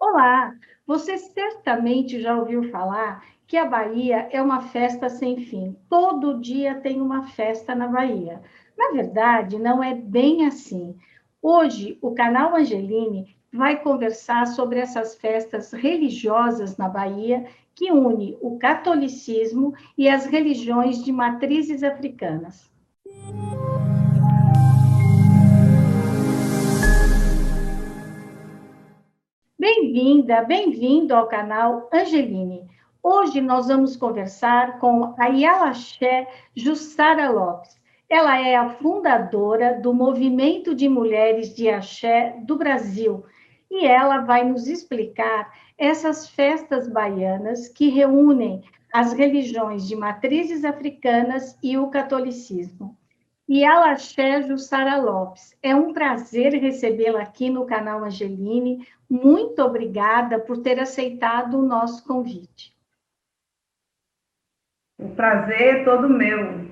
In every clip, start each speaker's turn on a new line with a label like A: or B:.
A: Olá! Você certamente já ouviu falar que a Bahia é uma festa sem fim. Todo dia tem uma festa na Bahia. Na verdade, não é bem assim. Hoje, o canal Angeline vai conversar sobre essas festas religiosas na Bahia que une o catolicismo e as religiões de matrizes africanas. Bem-vinda, bem-vindo ao canal Angeline. Hoje nós vamos conversar com a Yalaxé Jussara Lopes. Ela é a fundadora do Movimento de Mulheres de Axé do Brasil e ela vai nos explicar essas festas baianas que reúnem as religiões de matrizes africanas e o catolicismo. E Alaxé Jussara Lopes, é um prazer recebê-la aqui no canal Angeline. Muito obrigada por ter aceitado o nosso convite.
B: O prazer é todo meu.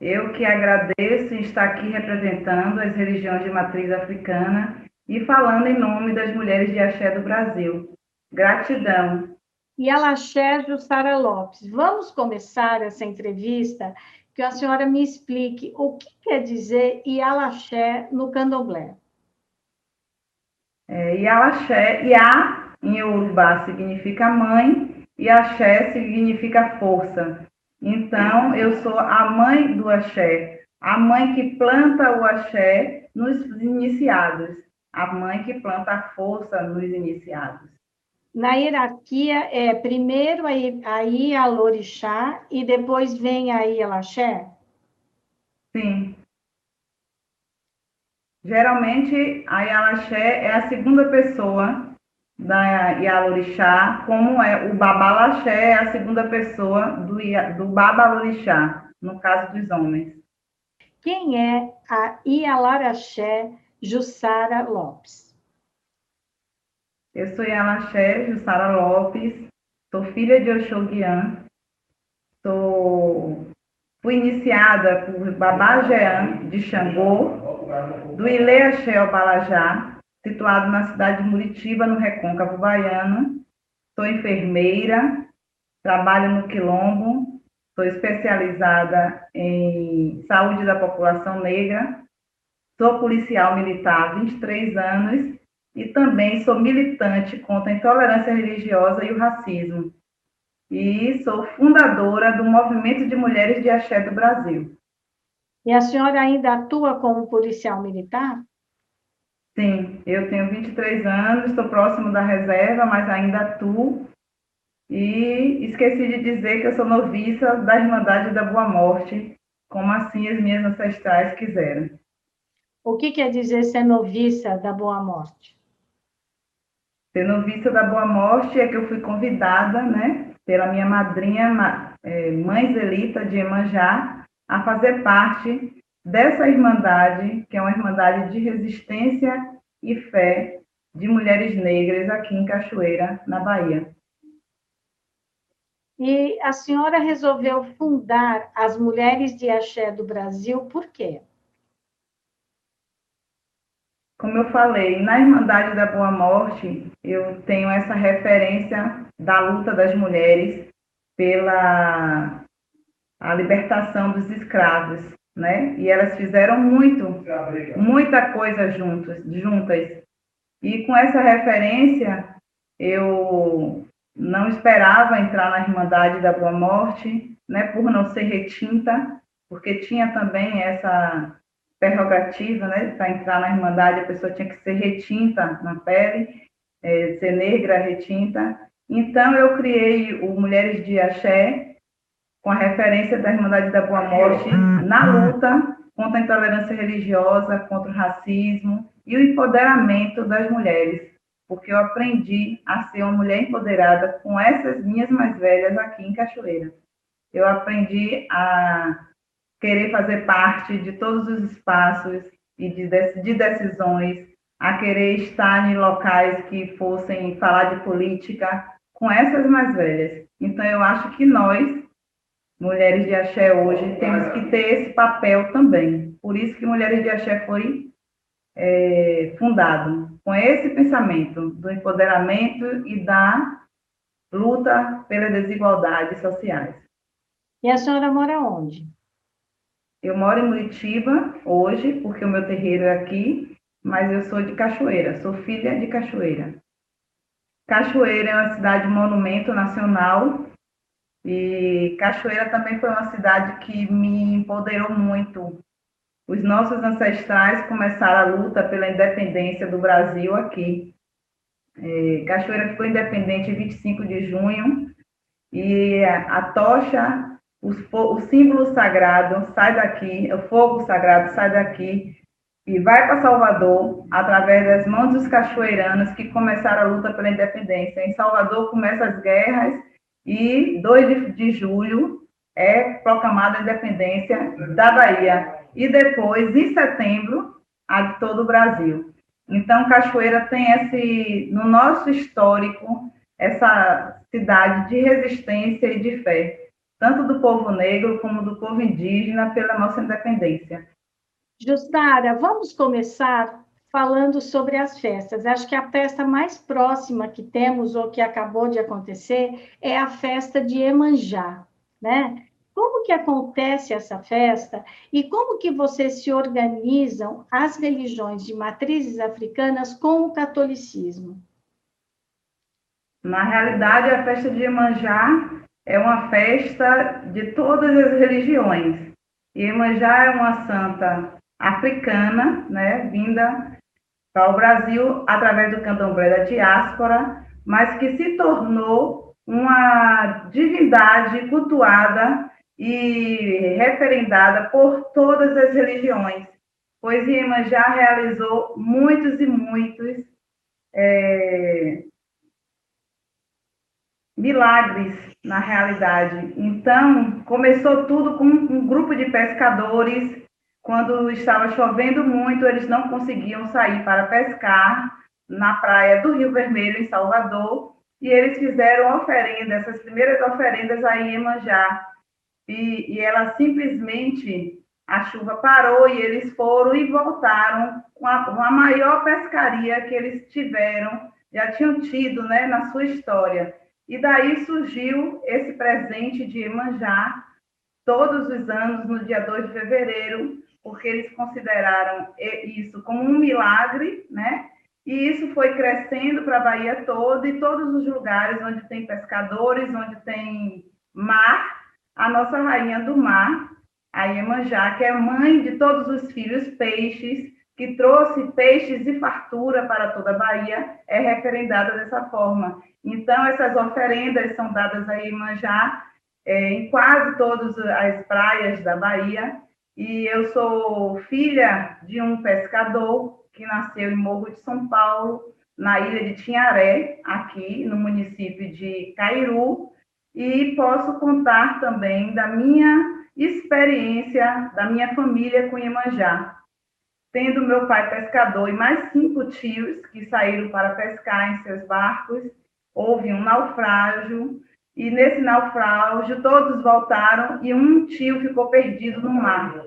B: Eu que agradeço em estar aqui representando as religiões de matriz africana e falando em nome das mulheres de axé do Brasil. Gratidão.
A: E Alaxé Jussara Lopes, vamos começar essa entrevista que a senhora me explique o que quer dizer Ialaxé no candomblé.
B: É, Ialaxé, Iá em Urubá significa mãe e Axé significa força. Então, eu sou a mãe do axé, a mãe que planta o axé nos iniciados a mãe que planta a força nos iniciados.
A: Na hierarquia é primeiro aí a Lorixá e depois vem a Laxé?
B: Sim. Geralmente a Yalaxé é a segunda pessoa da Yalorixá, como é o Babalaxé é a segunda pessoa do, do Babalorixá, no caso dos homens.
A: Quem é a Ialaraxé Jussara Lopes.
B: Eu sou Yalaxé Jussara Lopes, sou filha de Oxoguian, fui iniciada por Babá Jean de Xangô, do Ilê Axé Balajá, situado na cidade de Muritiba, no Recôncavo Baiano. Sou enfermeira, trabalho no Quilombo, sou especializada em saúde da população negra. Sou policial militar há 23 anos e também sou militante contra a intolerância religiosa e o racismo. E sou fundadora do Movimento de Mulheres de Axé do Brasil.
A: E a senhora ainda atua como policial militar?
B: Sim, eu tenho 23 anos, estou próximo da reserva, mas ainda atuo. E esqueci de dizer que eu sou noviça da Irmandade da Boa Morte, como assim as minhas ancestrais quiseram.
A: O que quer dizer ser noviça da Boa Morte?
B: Ser noviça da Boa Morte é que eu fui convidada, né, pela minha madrinha, é, Mãe Zelita de Emanjá, a fazer parte dessa irmandade, que é uma irmandade de resistência e fé de mulheres negras aqui em Cachoeira, na Bahia.
A: E a senhora resolveu fundar as Mulheres de Axé do Brasil, por quê?
B: Como eu falei, na Irmandade da Boa Morte, eu tenho essa referência da luta das mulheres pela a libertação dos escravos, né? E elas fizeram muito, muita coisa juntos, juntas. E com essa referência, eu não esperava entrar na Irmandade da Boa Morte, né? Por não ser retinta, porque tinha também essa prerrogativa, né, para entrar na Irmandade, a pessoa tinha que ser retinta na pele, é, ser negra retinta. Então, eu criei o Mulheres de Axé, com a referência da Irmandade da Boa Morte, na luta contra a intolerância religiosa, contra o racismo e o empoderamento das mulheres, porque eu aprendi a ser uma mulher empoderada com essas minhas mais velhas aqui em Cachoeira. Eu aprendi a querer fazer parte de todos os espaços e de, de decisões, a querer estar em locais que fossem falar de política com essas mais velhas. Então, eu acho que nós, mulheres de axé hoje, temos que ter esse papel também. Por isso que Mulheres de Axé foi é, fundado, com esse pensamento do empoderamento e da luta pelas desigualdades sociais.
A: E a senhora mora onde?
B: Eu moro em Muritiba hoje, porque o meu terreiro é aqui, mas eu sou de Cachoeira, sou filha de Cachoeira. Cachoeira é uma cidade monumento nacional e Cachoeira também foi uma cidade que me empoderou muito. Os nossos ancestrais começaram a luta pela independência do Brasil aqui. É, Cachoeira ficou independente em 25 de junho e a tocha, o símbolo sagrado sai daqui, o fogo sagrado sai daqui e vai para Salvador através das mãos dos cachoeiranos que começaram a luta pela independência. Em Salvador começam as guerras e 2 de, julho é proclamada a independência da Bahia. E depois, em setembro, a de todo o Brasil. Então, Cachoeira tem esse, no nosso histórico, essa cidade de resistência e de fé, tanto do povo negro como do povo indígena, pela nossa independência.
A: Justara, vamos começar falando sobre as festas. Acho que a festa mais próxima que temos, ou que acabou de acontecer, é a festa de Emanjá, né? Como que acontece essa festa e como que vocês se organizam as religiões de matrizes africanas com o catolicismo?
B: Na realidade, a festa de Emanjá é uma festa de todas as religiões. E Emanjá é uma santa africana, né, vinda para o Brasil através do candomblé da diáspora, mas que se tornou uma divindade cultuada e referendada por todas as religiões, pois Iemanjá realizou muitos e muitos é, milagres na realidade. Então, começou tudo com um grupo de pescadores quando estava chovendo muito, eles não conseguiam sair para pescar na praia do Rio Vermelho, em Salvador, e eles fizeram oferenda, essas primeiras oferendas a Iemanjá. E, e ela simplesmente, a chuva parou e eles foram e voltaram com a, com a maior pescaria que eles tiveram, já tinham tido né, na sua história. E daí surgiu esse presente de Iemanjá, todos os anos, no dia 2 de fevereiro, porque eles consideraram isso como um milagre, né? E isso foi crescendo para a Bahia toda e todos os lugares onde tem pescadores, onde tem mar, a nossa rainha do mar, a Iemanjá, que é mãe de todos os filhos peixes, que trouxe peixes e fartura para toda a Bahia, é referendada dessa forma. Então, essas oferendas são dadas a Iemanjá é, em quase todas as praias da Bahia, e eu sou filha de um pescador que nasceu em Morro de São Paulo, na ilha de Tinharé, aqui no município de Cairu, e posso contar também da minha experiência, da minha família com Iemanjá. Tendo meu pai pescador e mais cinco tios que saíram para pescar em seus barcos, houve um naufrágio, e nesse naufrágio todos voltaram e um tio ficou perdido no mar.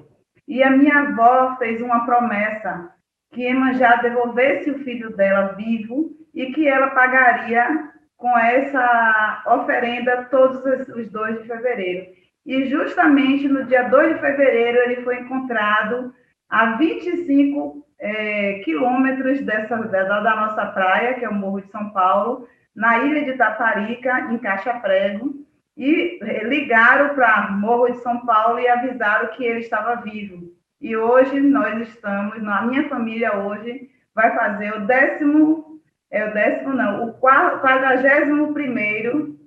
B: E a minha avó fez uma promessa que Emanjá devolvesse o filho dela vivo e que ela pagaria com essa oferenda todos os 2 de fevereiro. E justamente no dia 2 de fevereiro ele foi encontrado a 25 é, quilômetros dessa, da, da nossa praia, que é o Morro de São Paulo, na ilha de Taparica, em Caixa Prego, e ligaram para Morro de São Paulo e avisaram que ele estava vivo. E hoje nós estamos, a minha família hoje vai fazer o décimo, é o décimo não, o quadragésimo primeiro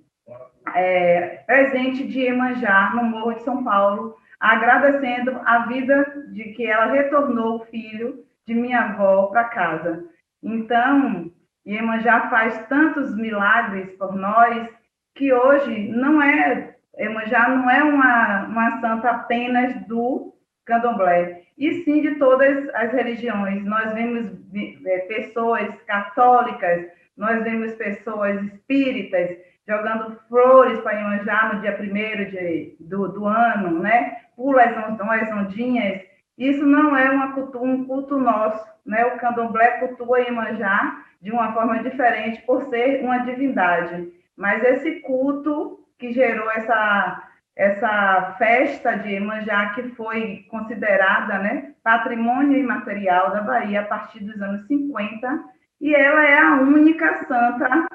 B: é, presente de Emanjá no Morro de São Paulo, agradecendo a vida de que ela retornou o filho de minha avó para casa. Então, Iemanjá faz tantos milagres por nós que hoje não é Iemanjá não é uma, uma santa apenas do candomblé, e sim de todas as religiões. Nós vemos é, pessoas católicas, nós vemos pessoas espíritas jogando flores para Iemanjá no dia primeiro de, do, do ano, né? Pula as, as ondinhas Isso não é uma, um culto nosso, né? O candomblé cultua Iemanjá de uma forma diferente por ser uma divindade. Mas esse culto que gerou essa, essa festa de Iemanjá, que foi considerada né, patrimônio imaterial da Bahia a partir dos anos 50, e ela é a única santa,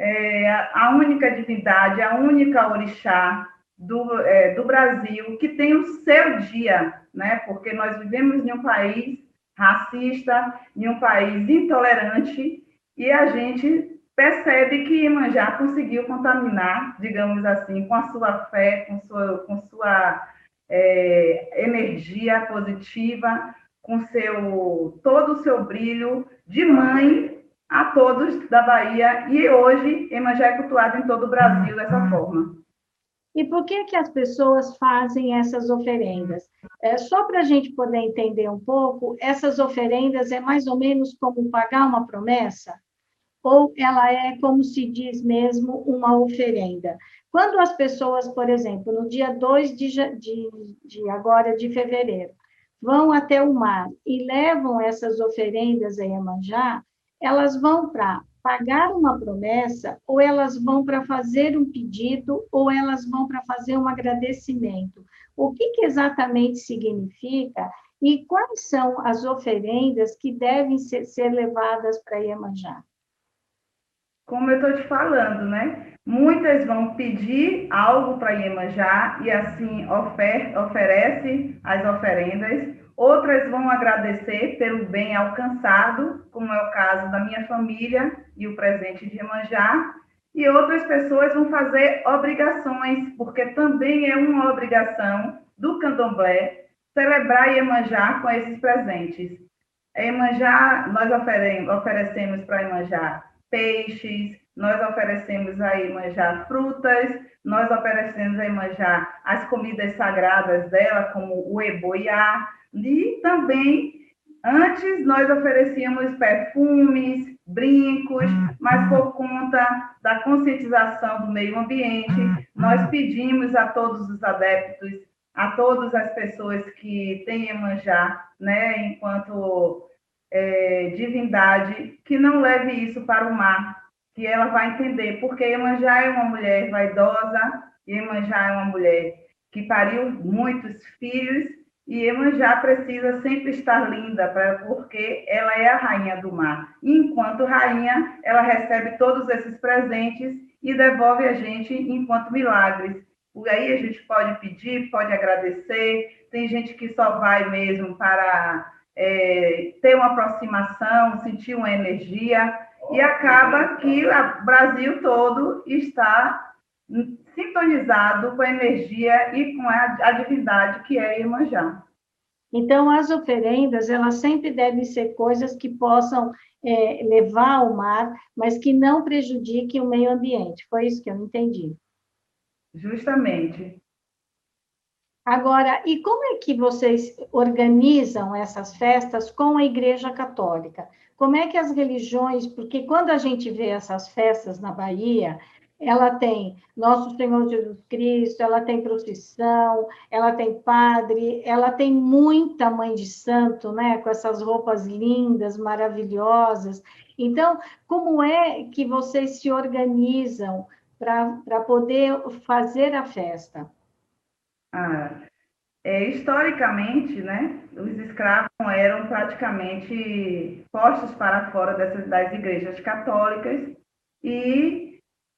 B: é, a única divindade, a única orixá do, é, do Brasil que tem o seu dia, né? Porque nós vivemos em um país racista, em um país intolerante, e a gente percebe que Iemanjá conseguiu contaminar, digamos assim, com a sua fé, com sua, com sua é, energia positiva, com seu todo o seu brilho de mãe a todos da Bahia, e hoje Iemanjá é cultuado em todo o Brasil dessa forma.
A: E por que, que as pessoas fazem essas oferendas? É, só para a gente poder entender um pouco, essas oferendas é mais ou menos como pagar uma promessa? Ou ela é, como se diz mesmo, uma oferenda? Quando as pessoas, por exemplo, no dia 2 de, de, de agora de fevereiro, vão até o mar e levam essas oferendas a Iemanjá, elas vão para pagar uma promessa, ou elas vão para fazer um pedido, ou elas vão para fazer um agradecimento. O que, que exatamente significa e quais são as oferendas que devem ser, ser levadas para Iemanjá?
B: Como eu estou te falando, né? Muitas vão pedir algo para Iemanjá e assim ofer oferece as oferendas outras vão agradecer pelo bem alcançado, como é o caso da minha família e o presente de Iemanjá, e outras pessoas vão fazer obrigações, porque também é uma obrigação do candomblé celebrar Iemanjá com esses presentes. Iemanjá, nós oferecemos para Iemanjá peixes, nós oferecemos a Iemanjá frutas, nós oferecemos a Iemanjá as comidas sagradas dela, como o eboiá, e também, antes, nós oferecíamos perfumes, brincos, hum, mas hum. por conta da conscientização do meio ambiente, hum, nós pedimos a todos os adeptos, a todas as pessoas que têm Iemanjá, né, enquanto é, divindade, que não leve isso para o mar, que ela vai entender, porque Iemanjá é uma mulher vaidosa, Iemanjá é uma mulher que pariu muitos filhos e Iemanjá precisa sempre estar linda, pra, porque ela é a rainha do mar. E enquanto rainha, ela recebe todos esses presentes e devolve a gente enquanto milagres. Por aí a gente pode pedir, pode agradecer. Tem gente que só vai mesmo para é, ter uma aproximação, sentir uma energia. E acaba que o Brasil todo está sintonizado com a energia e com a, a divindade que é Iemanjá.
A: Então, as oferendas, elas sempre devem ser coisas que possam é, levar ao mar, mas que não prejudiquem o meio ambiente. Foi isso que eu entendi.
B: Justamente.
A: Agora, e como é que vocês organizam essas festas com a Igreja Católica? Como é que as religiões, porque quando a gente vê essas festas na Bahia, ela tem Nosso Senhor Jesus Cristo, ela tem procissão, ela tem padre, ela tem muita mãe de santo, né, com essas roupas lindas, maravilhosas. Então, como é que vocês se organizam para poder fazer a festa?
B: Ah, é, historicamente, né, os escravos eram praticamente postos para fora dessas, das igrejas católicas e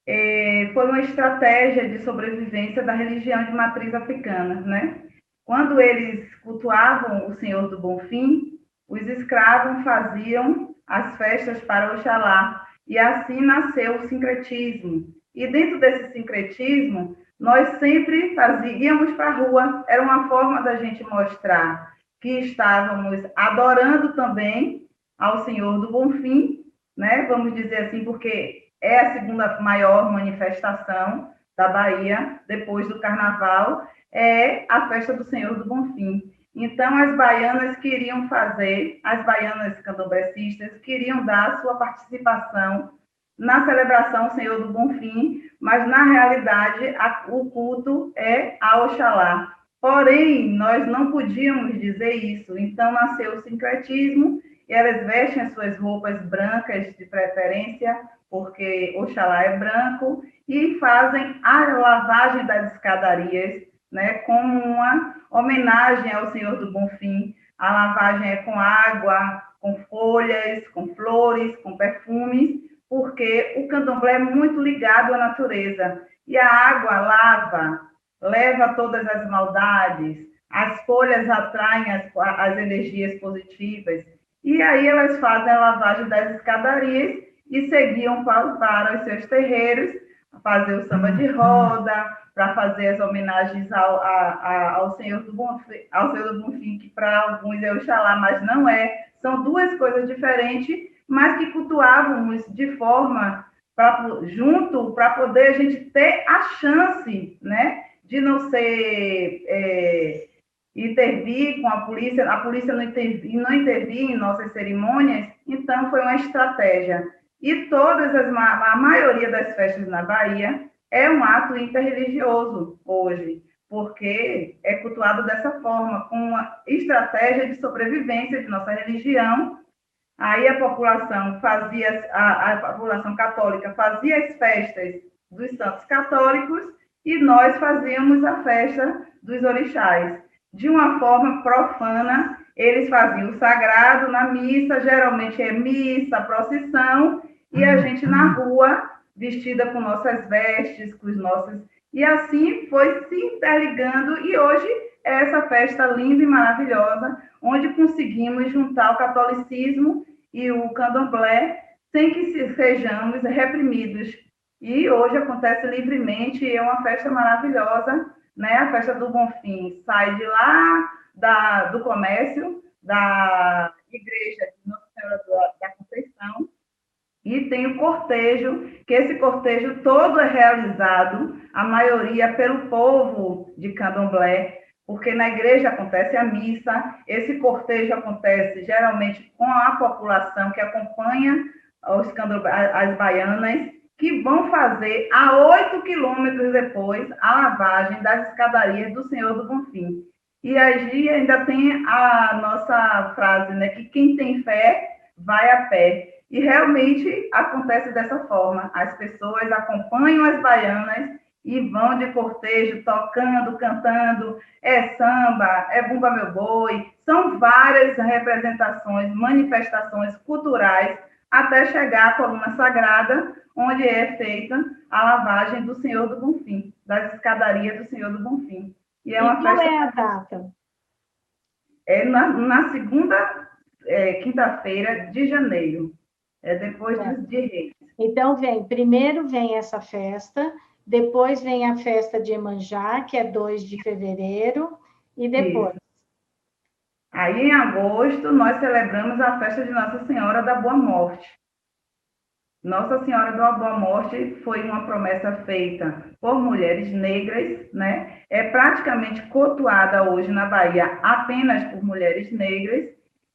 B: é, foi uma estratégia de sobrevivência da religião de matriz africana, né? Quando eles cultuavam o Senhor do Bom Fim, os escravos faziam as festas para Oxalá, e assim nasceu o sincretismo. E dentro desse sincretismo, nós sempre fazíamos para a rua, era uma forma da gente mostrar que estávamos adorando também ao Senhor do Bom Fim, né? Vamos dizer assim, porque é a segunda maior manifestação da Bahia, depois do Carnaval, é a festa do Senhor do Bonfim. Então, as baianas queriam fazer, as baianas candombrecistas queriam dar sua participação na celebração Senhor do Bonfim, mas, na realidade, a, o culto é a Oxalá. Porém, nós não podíamos dizer isso. Então, nasceu o sincretismo e elas vestem as suas roupas brancas de preferência, porque Oxalá é branco, e fazem a lavagem das escadarias, né, como uma homenagem ao Senhor do Bonfim. A lavagem é com água, com folhas, com flores, com perfumes, porque o candomblé é muito ligado à natureza. E a água lava, leva todas as maldades, as folhas atraem as, as energias positivas. E aí elas fazem a lavagem das escadarias e seguiam para, para os seus terreiros, fazer o samba de roda, para fazer as homenagens ao, a, a, ao Senhor do Bonfim, ao Senhor do Bonfim, que para alguns é Oxalá, mas não é. São duas coisas diferentes, mas que cultuávamos de forma pra, junto para poder a gente ter a chance, né, de não ser é, intervir com a polícia, a polícia não intervir, não intervir em nossas cerimônias, então foi uma estratégia. E todas as a maioria das festas na Bahia é um ato interreligioso hoje, porque é cultuado dessa forma, com uma estratégia de sobrevivência de nossa religião. Aí a população fazia, a, a população católica fazia as festas dos santos católicos e nós fazíamos a festa dos orixás. De uma forma profana, eles faziam o sagrado na missa, geralmente é missa, procissão, e a gente na rua vestida com nossas vestes, com os nossos. E assim foi se interligando, e hoje é essa festa linda e maravilhosa, onde conseguimos juntar o catolicismo e o candomblé sem que sejamos reprimidos. E hoje acontece livremente, é uma festa maravilhosa, né? A festa do Bonfim sai de lá da, do comércio, da igreja de Nossa Senhora da Conceição, e tem o cortejo, que esse cortejo todo é realizado, a maioria pelo povo de Candomblé, porque na igreja acontece a missa, esse cortejo acontece geralmente com a população que acompanha os as baianas, que vão fazer a oito quilômetros depois a lavagem das escadarias do Senhor do Bonfim. E aí ainda tem a nossa frase, né, que quem tem fé vai a pé. E realmente acontece dessa forma. As pessoas acompanham as baianas e vão de cortejo, tocando, cantando, é samba, é bumba meu boi. São várias representações, manifestações culturais até chegar à coluna sagrada, onde é feita a lavagem do Senhor do Bonfim, das escadarias do Senhor do Bonfim.
A: E, é uma e qual festa... é a data?
B: É na, na segunda é, quinta-feira de janeiro. É depois é. de
A: Então, vem, primeiro vem essa festa, depois vem a festa de Emanjá, que é 2 de fevereiro, e depois? Isso.
B: Aí, em agosto, nós celebramos a festa de Nossa Senhora da Boa Morte. Nossa Senhora da Boa Morte foi uma promessa feita por mulheres negras, né? É praticamente cultuada hoje na Bahia apenas por mulheres negras,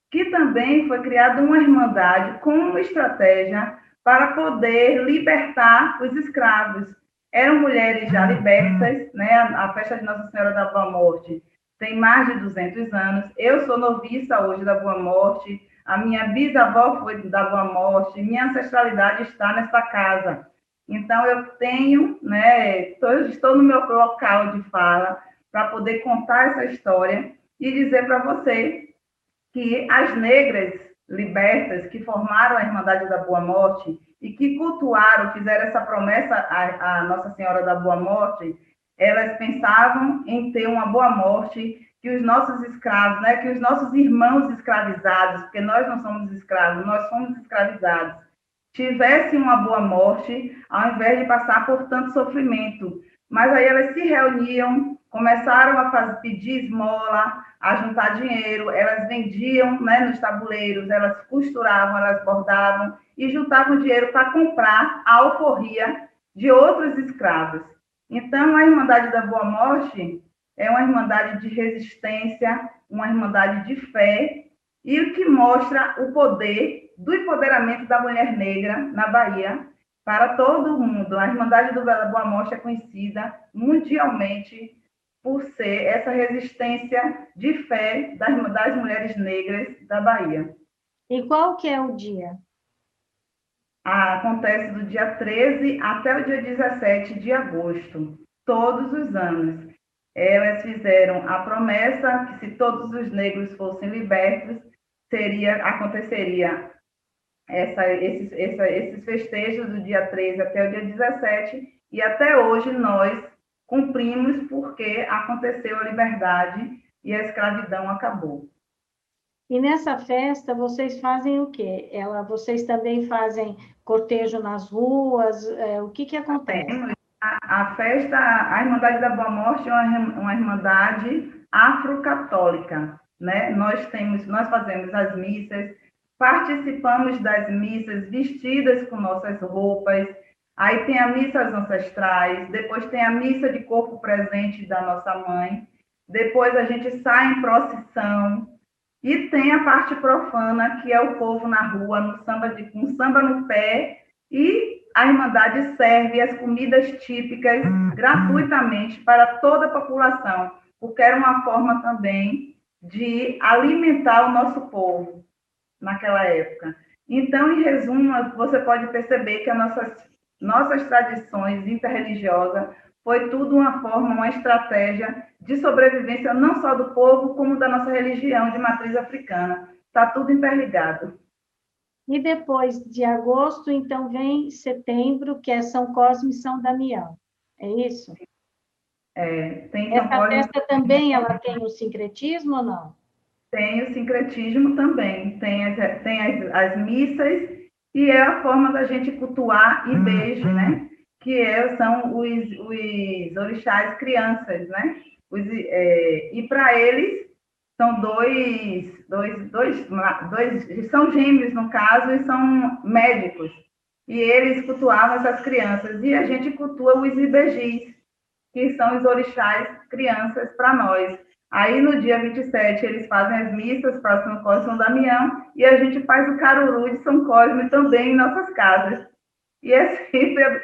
B: que também foi criada uma irmandade com uma estratégia para poder libertar os escravos. Eram mulheres já libertas, né? A festa de Nossa Senhora da Boa Morte tem mais de 200 anos. Eu sou noviça hoje da Boa Morte. A minha bisavó foi da Boa Morte. Minha ancestralidade está nessa casa. Então eu tenho, né? Estou, no meu local de fala para poder contar essa história e dizer para você que as negras libertas que formaram a Irmandade da Boa Morte e que cultuaram, fizeram essa promessa à, à Nossa Senhora da Boa Morte, elas pensavam em ter uma boa morte, que os nossos escravos, né, que os nossos irmãos escravizados, porque nós não somos escravos, nós somos escravizados, tivessem uma boa morte, ao invés de passar por tanto sofrimento. Mas aí elas se reuniam, começaram a fazer, pedir esmola, a juntar dinheiro, elas vendiam né, nos tabuleiros, elas costuravam, elas bordavam e juntavam dinheiro para comprar a alforria de outros escravos. Então, a Irmandade da Boa Morte é uma irmandade de resistência, uma irmandade de fé, e o que mostra o poder do empoderamento da mulher negra na Bahia para todo o mundo. A Irmandade do Boa Morte é conhecida mundialmente por ser essa resistência de fé das, das mulheres negras da Bahia.
A: E qual que é o dia?
B: Ah, acontece do dia 13 até o dia 17 de agosto, todos os anos. Elas fizeram a promessa que se todos os negros fossem libertos, seria aconteceria essa, esses, essa, esses festejos do dia 13 até o dia 17, e até hoje nós cumprimos porque aconteceu a liberdade e a escravidão acabou.
A: E nessa festa vocês fazem o quê? Ela, vocês também fazem cortejo nas ruas? É, o que que acontece?
B: A, a, festa, a Irmandade da Boa Morte é uma, uma irmandade afrocatólica, né? Nós temos, nós fazemos as missas, participamos das missas vestidas com nossas roupas. Aí tem a missa aos ancestrais, depois tem a missa de corpo presente da nossa mãe. Depois a gente sai em procissão, e tem a parte profana, que é o povo na rua, no samba de, com samba no pé, e a Irmandade serve as comidas típicas uhum. gratuitamente para toda a população, porque era uma forma também de alimentar o nosso povo naquela época. Então, em resumo, você pode perceber que as nossas, nossas tradições interreligiosas foi tudo uma forma, uma estratégia de sobrevivência não só do povo, como da nossa religião de matriz africana. Está tudo interligado.
A: E depois de agosto, então vem setembro, que é São Cosme e São Damião. É isso?
B: É,
A: tem Essa festa também ela tem o sincretismo ou não?
B: Tem o sincretismo também. Tem as, tem as, as missas e é a forma da gente cultuar e beijo, né? Que é, são os, os orixás crianças, né? Os, é, e para eles são dois, dois, dois, dois, são gêmeos no caso e são médicos. E eles cultuavam essas crianças. E a gente cultua os ibejis, que são os orixás crianças para nós. Aí no dia 27 eles fazem as missas para São Cosme e São Damião e a gente faz o caruru de São Cosme também em nossas casas. E é sempre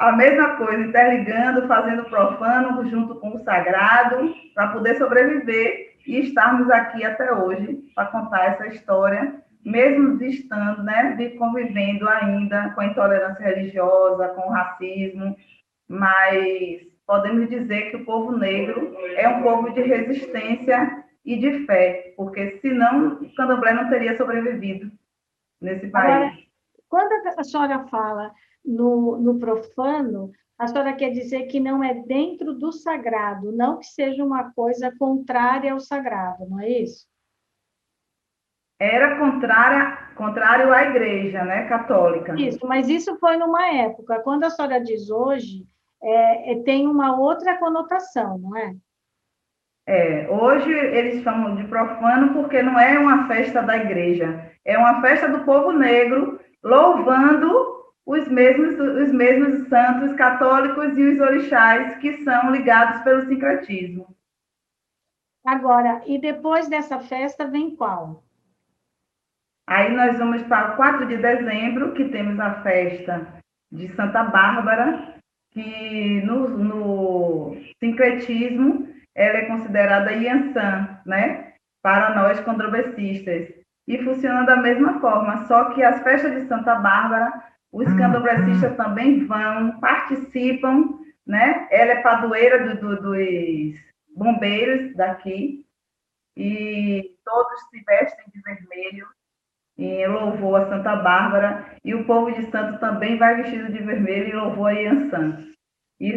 B: a mesma coisa, interligando, fazendo profano junto com o sagrado, para poder sobreviver e estarmos aqui até hoje para contar essa história, mesmo estando, né, de convivendo ainda com a intolerância religiosa, com o racismo, mas podemos dizer que o povo negro é um povo de resistência e de fé, porque senão o candomblé não teria sobrevivido nesse país. Agora,
A: quando a senhora fala no, no profano, a senhora quer dizer que não é dentro do sagrado, não que seja uma coisa contrária ao sagrado, não é isso?
B: Era contrária, contrário à igreja, né, católica.
A: Isso, mas isso foi numa época. Quando a senhora diz hoje, é, é, tem uma outra conotação, não é?
B: É, hoje eles chamam de profano porque não é uma festa da igreja, é uma festa do povo negro louvando os mesmos, os mesmos santos católicos e os orixás que são ligados pelo sincretismo.
A: Agora, e depois dessa festa vem qual?
B: Aí nós vamos para o 4 de dezembro, que temos a festa de Santa Bárbara, que no, no sincretismo ela é considerada Yansan, né? Para nós condrobecistas. E funciona da mesma forma, só que as festas de Santa Bárbara os candomblecistas hum. também vão, participam, né? Ela é padroeira do, do, dos bombeiros daqui e todos se vestem de vermelho em louvor a Santa Bárbara e o povo de Santo também vai vestido de vermelho em louvor a Iansã.
A: E,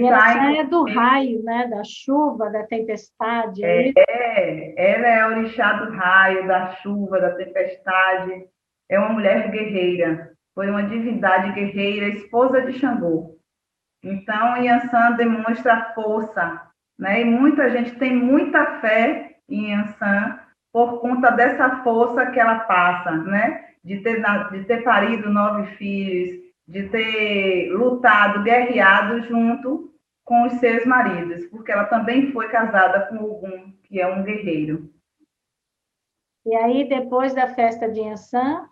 A: é do raio, né? Da chuva, da tempestade.
B: É, é, ela é orixá do raio, da chuva, da tempestade. É uma mulher guerreira foi uma divindade guerreira, esposa de Xangô. Então, Yansan demonstra força, né? E muita gente tem muita fé em Yansan por conta dessa força que ela passa, né? De ter, de ter parido nove filhos, de ter lutado, guerreado junto com os seus maridos, porque ela também foi casada com Ogum, que é um guerreiro.
A: E aí, depois da festa de Yansan,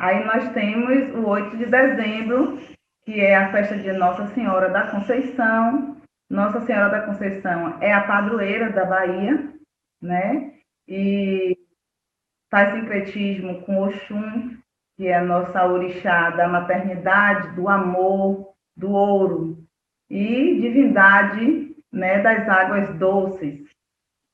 B: Aí nós temos o 8 de dezembro, que é a festa de Nossa Senhora da Conceição, Nossa Senhora da Conceição é a padroeira da Bahia, né? E faz sincretismo com Oxum, que é a nossa orixá da maternidade, do amor, do ouro, e divindade né, das águas doces.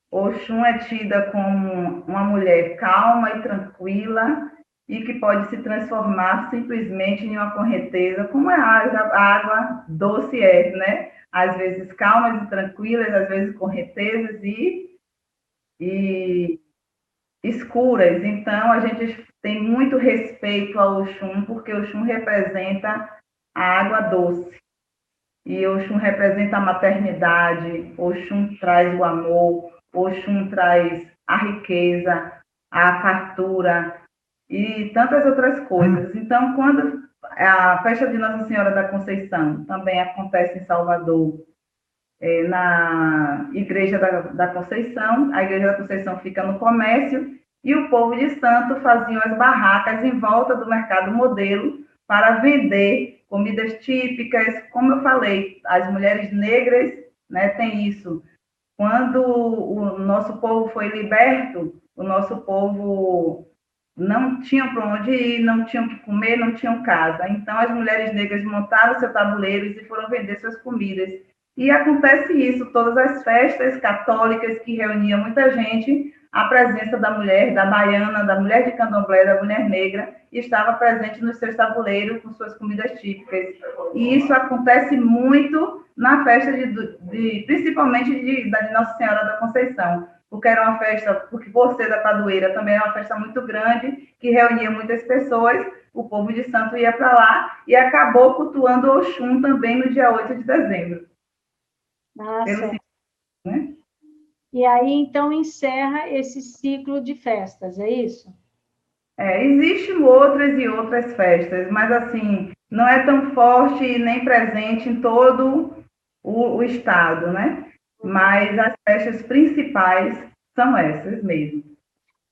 B: Oxum é tida como uma mulher calma e tranquila e que pode se transformar simplesmente em uma correnteza, como a água, a água doce é, né? Às vezes calmas e tranquilas, às vezes correntezas e, e escuras. Então, a gente tem muito respeito ao Oxum, porque o Oxum representa a água doce. E Oxum representa a maternidade, Oxum traz o amor, Oxum traz a riqueza, a fartura e tantas outras coisas. Então, quando a festa de Nossa Senhora da Conceição também acontece em Salvador, é, na Igreja da, da Conceição, a Igreja da Conceição fica no comércio e o povo de Santo faziam as barracas em volta do mercado modelo para vender comidas típicas, como eu falei, as mulheres negras né, têm isso. Quando o nosso povo foi liberto, o nosso povo não tinha para onde ir, não tinham que comer, não tinham casa. Então, as mulheres negras montaram seus tabuleiros e foram vender suas comidas. E acontece isso, todas as festas católicas que reuniam muita gente, a presença da mulher, da baiana, da mulher de candomblé, da mulher negra, estava presente nos seus tabuleiros com suas comidas típicas. E isso acontece muito na festa, de, de principalmente de, da Nossa Senhora da Conceição, porque era uma festa, porque por ser da Padoeira também era uma festa muito grande, que reunia muitas pessoas, o povo de Santo ia para lá e acabou cultuando Oxum também no dia 8 de dezembro.
A: Nossa. Né? E aí, então, encerra esse ciclo de festas, é isso?
B: É, existem outras e outras festas, mas, assim, não é tão forte nem presente em todo o, o estado, né? Mas as festas principais são essas mesmo.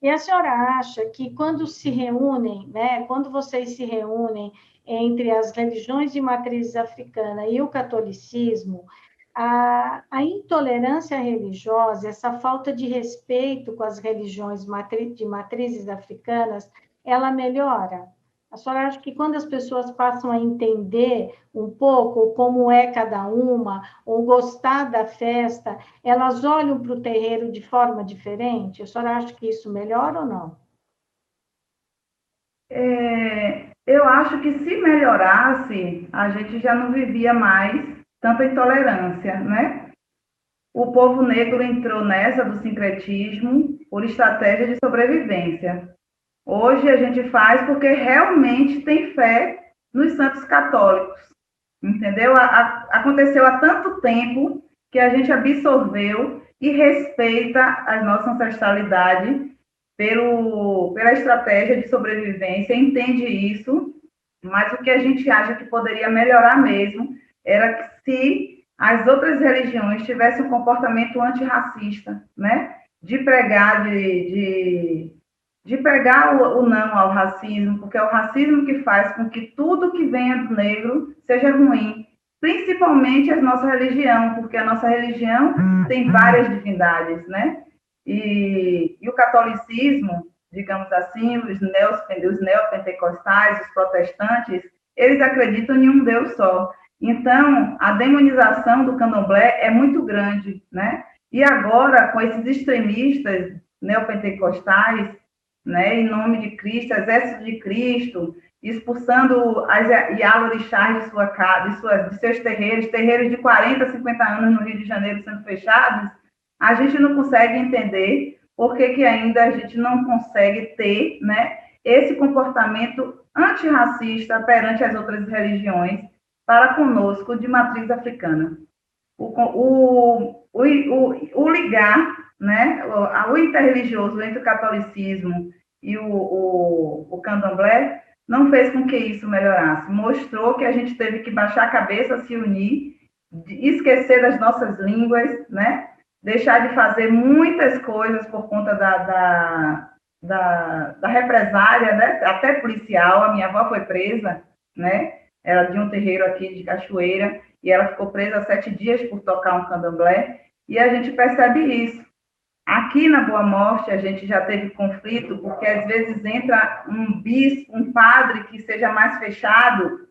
A: E a senhora acha que quando se reúnem, né, quando vocês se reúnem entre as religiões de matriz africana e o catolicismo, a, a intolerância religiosa, essa falta de respeito com as religiões matri, de matrizes africanas, ela melhora? A senhora acha que quando as pessoas passam a entender um pouco como é cada uma, ou gostar da festa, elas olham para o terreiro de forma diferente? A senhora acha que isso melhora ou não?
B: É, eu acho que se melhorasse, a gente já não vivia mais tanta intolerância, né? O povo negro entrou nessa do sincretismo por estratégia de sobrevivência. Hoje a gente faz porque realmente tem fé nos santos católicos, entendeu? A, a, aconteceu há tanto tempo que a gente absorveu e respeita a nossa ancestralidade pelo, pela estratégia de sobrevivência, entende isso, mas o que a gente acha que poderia melhorar mesmo era que se as outras religiões tivessem um comportamento antirracista, né? De pregar, de, de, de pregar o, o, não ao racismo, porque é o racismo que faz com que tudo que venha do negro seja ruim, principalmente a nossa religião, porque a nossa religião tem várias divindades, né? E, e o catolicismo, digamos assim, os, neos, os neopentecostais, os protestantes, eles acreditam em um Deus só. Então, a demonização do candomblé é muito grande, né? E agora, com esses extremistas neopentecostais, né, em nome de Cristo, exército de Cristo, expulsando as Yalorixás de, sua de, de seus terreiros, terreiros de 40, 50 anos no Rio de Janeiro sendo fechados, a gente não consegue entender por que, que ainda a gente não consegue ter né, esse comportamento antirracista perante as outras religiões, para conosco de matriz africana. O, o, o, o, ligar, né, o interreligioso entre o catolicismo e o, o, o candomblé não fez com que isso melhorasse. Mostrou que a gente teve que baixar a cabeça, se unir, esquecer das nossas línguas, né? deixar de fazer muitas coisas por conta da, da, da, da represária, né? até policial. A minha avó foi presa, né? era de um terreiro aqui de Cachoeira, e ela ficou presa sete dias por tocar um candomblé, e a gente percebe isso. Aqui na Boa Morte, a gente já teve conflito, porque às vezes entra um bispo, um padre que seja mais fechado,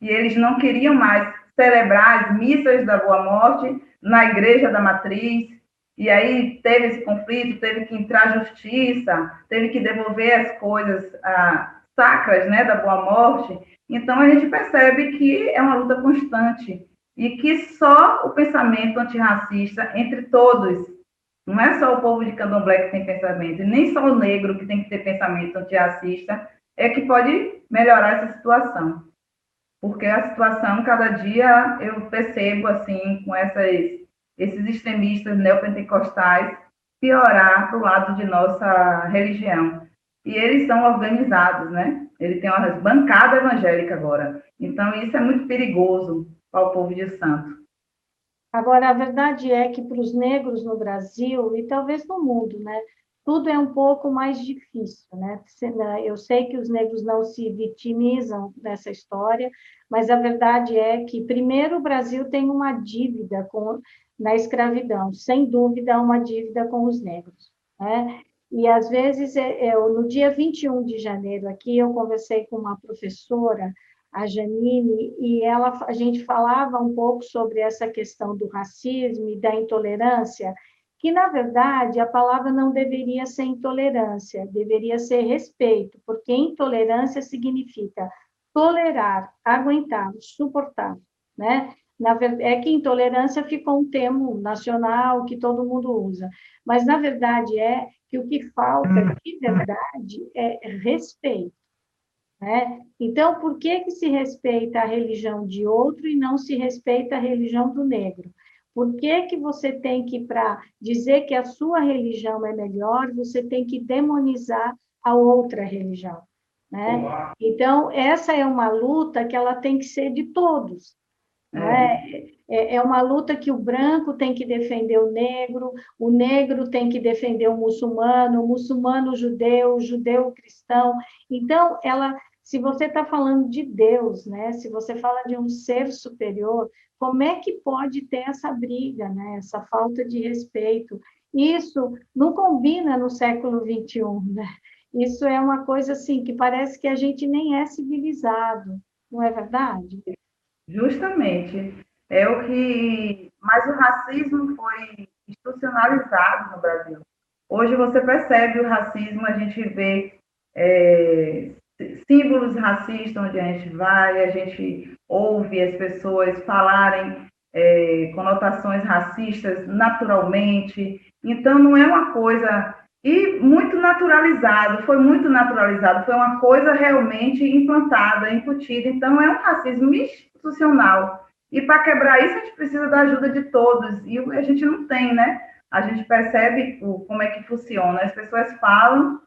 B: e eles não queriam mais celebrar as missas da Boa Morte na igreja da matriz, e aí teve esse conflito, teve que entrar justiça, teve que devolver as coisas ah, sacras né, da Boa Morte. Então a gente percebe que é uma luta constante e que só o pensamento antirracista entre todos, não é só o povo de Candomblé que tem pensamento, e nem só o negro que tem que ter pensamento antirracista, é que pode melhorar essa situação. Porque a situação, cada dia, eu percebo, assim, com essas, esses extremistas neopentecostais, piorar para o lado de nossa religião. E eles são organizados, né? Ele tem uma bancada evangélica agora. Então, isso é muito perigoso para o povo de Santo.
A: Agora, a verdade é que para os negros no Brasil, e talvez no mundo, né? Tudo é um pouco mais difícil, né? né eu sei que os negros não se vitimizam nessa história, mas a verdade é que, primeiro, o Brasil tem uma dívida com, na escravidão, sem dúvida, uma dívida com os negros, né? E, às vezes, eu, é, é, no dia 21 de janeiro, aqui, eu conversei com uma professora, a Janine, e ela, a gente falava um pouco sobre essa questão do racismo e da intolerância, que, na verdade, a palavra não deveria ser intolerância, deveria ser respeito, porque intolerância significa tolerar, aguentar, suportar, né? Na verdade, é que intolerância ficou um termo nacional que todo mundo usa, mas na verdade é que o que falta de verdade é respeito. Né? Então, por que, que se respeita a religião de outro e não se respeita a religião do negro? Por que, que você tem que, para dizer que a sua religião é melhor, você tem que demonizar a outra religião? Né? Então, essa é uma luta que ela tem que ser de todos. Né? É, é uma luta que o branco tem que defender o negro, o negro tem que defender o muçulmano, o muçulmano o judeu, o judeu o cristão. Então, ela, se você está falando de Deus, né? se você fala de um ser superior, como é que pode ter essa briga, né? essa falta de respeito? Isso não combina no século XXI, né? Isso é uma coisa assim que parece que a gente nem é civilizado, não é verdade?
B: Justamente é o que. Mas o racismo foi institucionalizado no Brasil. Hoje você percebe o racismo, a gente vê é, símbolos racistas onde a gente vai, a gente ouve as pessoas falarem é, conotações racistas naturalmente. Então, não é uma coisa. E muito naturalizado, foi muito naturalizado, foi uma coisa realmente implantada, incutida. Então, é um racismo institucional. E para quebrar isso, a gente precisa da ajuda de todos. E a gente não tem, né? A gente percebe como é que funciona. As pessoas falam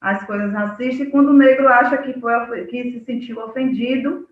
B: as coisas racistas e quando o negro acha que, foi, que se sentiu ofendido,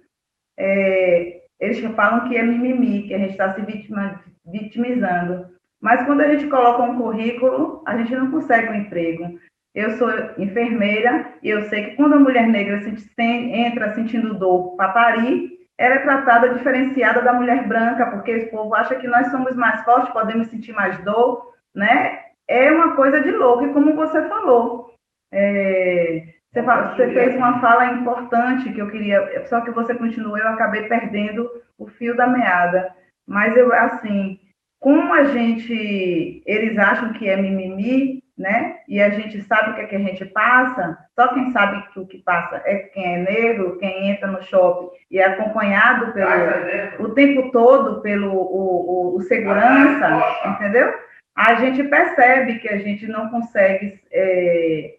B: é, eles falam que é mimimi, que a gente está se vitima, vitimizando. Mas quando a gente coloca um currículo, a gente não consegue um emprego. Eu sou enfermeira e eu sei que quando a mulher negra entra sentindo dor para parir, ela é tratada diferenciada da mulher branca, porque o povo acha que nós somos mais fortes, podemos sentir mais dor, né? É uma coisa de louco, e como você falou, é, você, você, fez uma fala importante que eu queria, só que você continuou, eu acabei perdendo o fio da meada. Mas eu, assim, como a gente, eles acham que é mimimi, né? E a gente sabe o que, é que a gente passa, só quem sabe que o que passa é quem é negro, quem entra no shopping e é acompanhado pelo, ah, o tempo todo pelo o, o, o segurança, entendeu? A gente percebe que a gente não consegue é,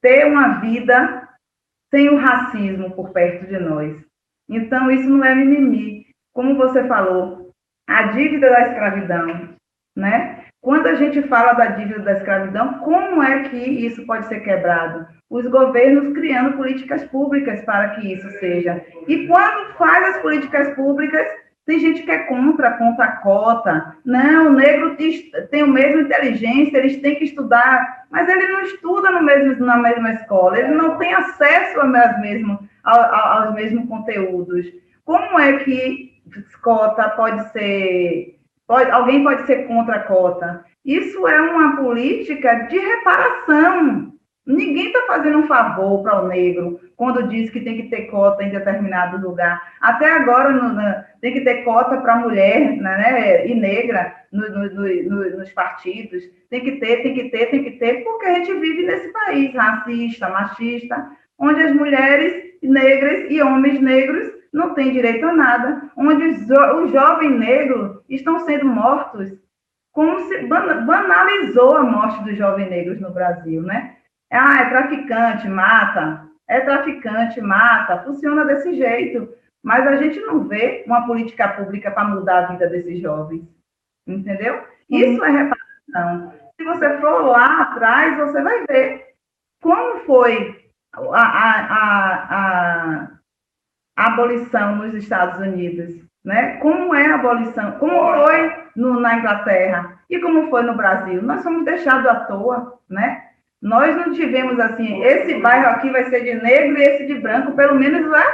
B: ter uma vida sem o racismo por perto de nós. Então, isso não é mimimi. Como você falou, a dívida da escravidão, né? Quando a gente fala da dívida da escravidão, como é que isso pode ser quebrado? Os governos criando políticas públicas para que isso seja. E quando faz as políticas públicas, tem gente que é contra, contra a cota. Não, o negro tem o mesmo inteligência, eles têm que estudar, mas ele não estuda no mesmo, na mesma escola, ele não tem acesso aos mesmos conteúdos. Como é que cota pode ser. Pode, alguém pode ser contra a cota? Isso é uma política de reparação. Ninguém está fazendo um favor para o negro quando diz que tem que ter cota em determinado lugar. Até agora no, tem que ter cota para mulher né, né, e negra no, no, nos partidos. Tem que ter, tem que ter, tem que ter, porque a gente vive nesse país racista, machista, onde as mulheres negras e homens negros não têm direito a nada, onde os, os jovens negros estão sendo mortos, como se banalizou a morte dos jovens negros no Brasil, né? Ah, é traficante, mata. É traficante, mata. Funciona desse jeito. Mas a gente não vê uma política pública para mudar a vida desses jovens. Entendeu? Uhum. Isso é reparação. Se você for lá atrás, você vai ver como foi a, a, a, a abolição nos Estados Unidos. Né? Como é a abolição? Como foi no, na Inglaterra? E como foi no Brasil? Nós somos deixados à toa, né? Nós não tivemos assim, esse bairro aqui vai ser de negro e esse de branco, pelo menos lá